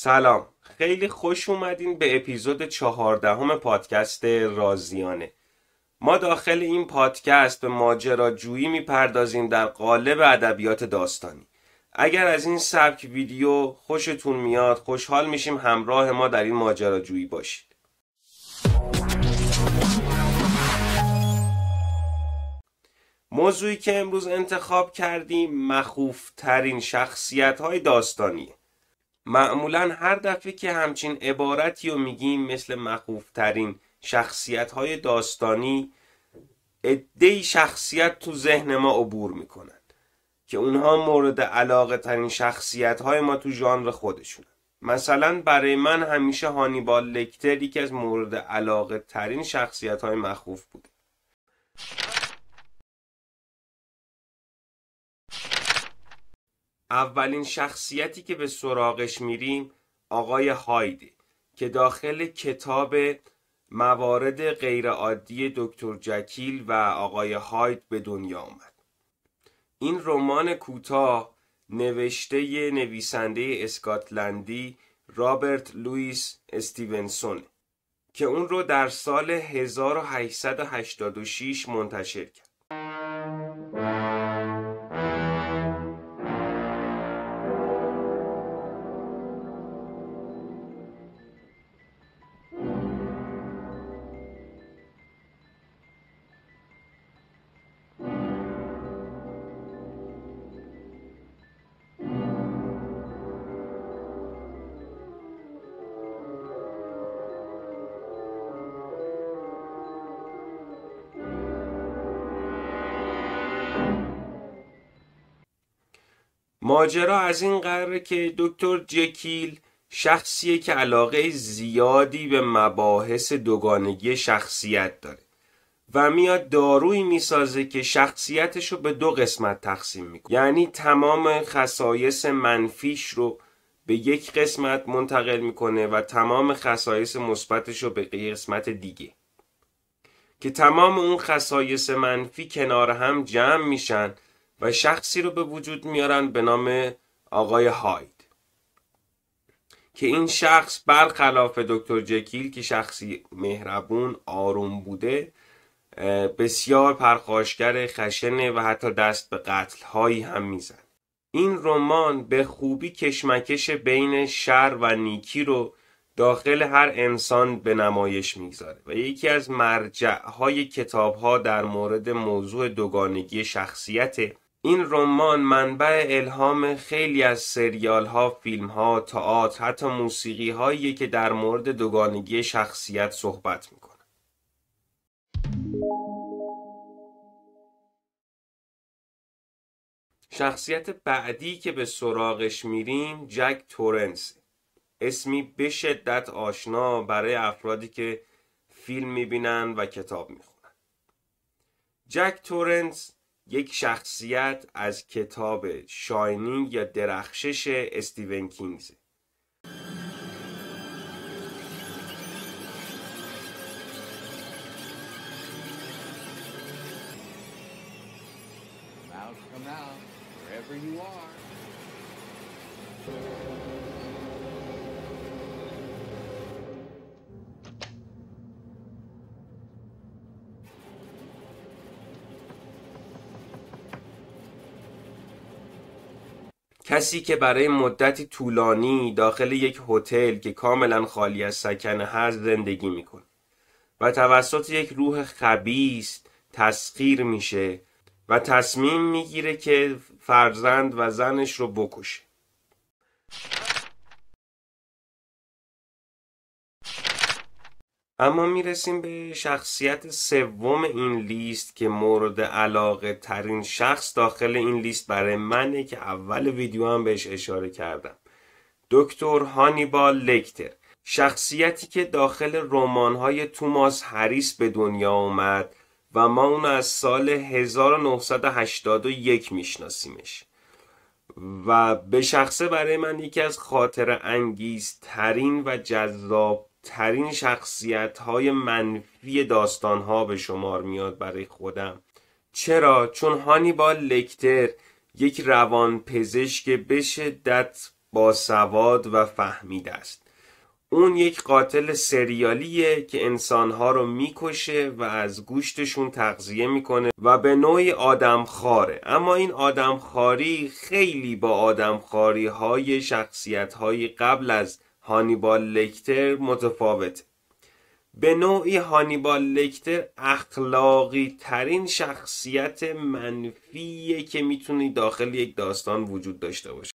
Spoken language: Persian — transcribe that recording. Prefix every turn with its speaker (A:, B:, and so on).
A: سلام. خیلی خوش اومدین به اپیزود چهاردهم پادکست رازیانه. ما داخل این پادکست به ماجراجویی می‌پردازیم در قالب ادبیات داستانی. اگر از این سبک ویدیو خوشتون میاد خوشحال میشیم همراه ما در این ماجراجویی باشید. موضوعی که امروز انتخاب کردیم مخوف ترین شخصیت های داستانیه. معمولا هر دفعه که همچین عبارتی رو میگیم مثل مخوف ترین شخصیت های داستانی ادهی شخصیت تو ذهن ما عبور می‌کنن که اونها مورد علاقه ترین شخصیت های ما تو ژانر خودشون مثلا برای من همیشه هانیبال لکتر یکی از مورد علاقه ترین شخصیت های مخوف بوده. اولین شخصیتی که به سراغش میریم آقای هایده که داخل کتاب موارد غیرعادی دکتر جکیل و آقای هاید به دنیا آمد. این رمان کوتاه نوشته نویسنده اسکاتلندی رابرت لوئیس استیونسون که اون رو در سال 1886 منتشر کرد. ماجرا از این قراره که دکتر جکیل شخصیه که علاقه زیادی به مباحث دوگانگی شخصیت داره و میاد دارویی می‌سازه که شخصیتش رو به دو قسمت تقسیم می‌کنه. یعنی تمام خصایص منفیش رو به یک قسمت منتقل می‌کنه و تمام خصایص مثبتش رو به قسمت دیگه. که تمام اون خصایص منفی کنار هم جمع میشن و شخصی رو به وجود میارن به نام آقای هاید. که این شخص برخلاف دکتر جکیل که شخصی مهربون آروم بوده بسیار پرخاشگر خشنه و حتی دست به قتل هایی هم میزن این رمان به خوبی کشمکش بین شر و نیکی رو داخل هر انسان به نمایش می‌گذاره و یکی از مرجع های کتاب ها در مورد موضوع دوگانگی شخصیت این رمان منبع الهام خیلی از سریال ها، فیلم ها، تئاتر، حتی موسیقی هایی که در مورد دوگانگی شخصیت صحبت می‌کنه. شخصیت بعدی که به سراغش میریم جک تورنس اسمی به شدت آشنا برای افرادی که فیلم می‌بینن و کتاب می‌خونن جک تورنس یک شخصیت از کتاب شاینینگ یا درخشش استیون کینگز کسی که برای مدتی طولانی داخل یک هتل که کاملا خالی از سکنه هست زندگی می‌کنه و توسط یک روح خبیس تسخیر میشه و تصمیم می‌گیره که فرزند و زنش رو بکشه. اما می‌رسیم به شخصیت سوم این لیست که مورد علاقه ترین شخص داخل این لیست برای منه که اول ویدیو هم بهش اشاره کردم. دکتر هانیبال لکتر. شخصیتی که داخل های توماس هریس به دنیا اومد و ما اون از سال 1981 میشناسیمش. و به شخصه برای من یکی از خاطر انگیز ترین و جذاب ترین شخصیت های منفی داستان ها به شمار میاد برای خودم. چرا؟ چون هانیبال لکتر یک روان پزشک به شدت با سواد و فهمیده است. اون یک قاتل سریالیه که انسانها رو می‌کشه و از گوشتشون تغذیه می‌کنه و به نوعی آدمخواره. اما این آدمخواری خیلی با آدمخواری های شخصیت های قبل از هانیبال لکتر متفاوته به نوعی هانیبال لکتر اخلاقی ترین شخصیت منفیه که می‌تونی داخل یک داستان وجود داشته باشه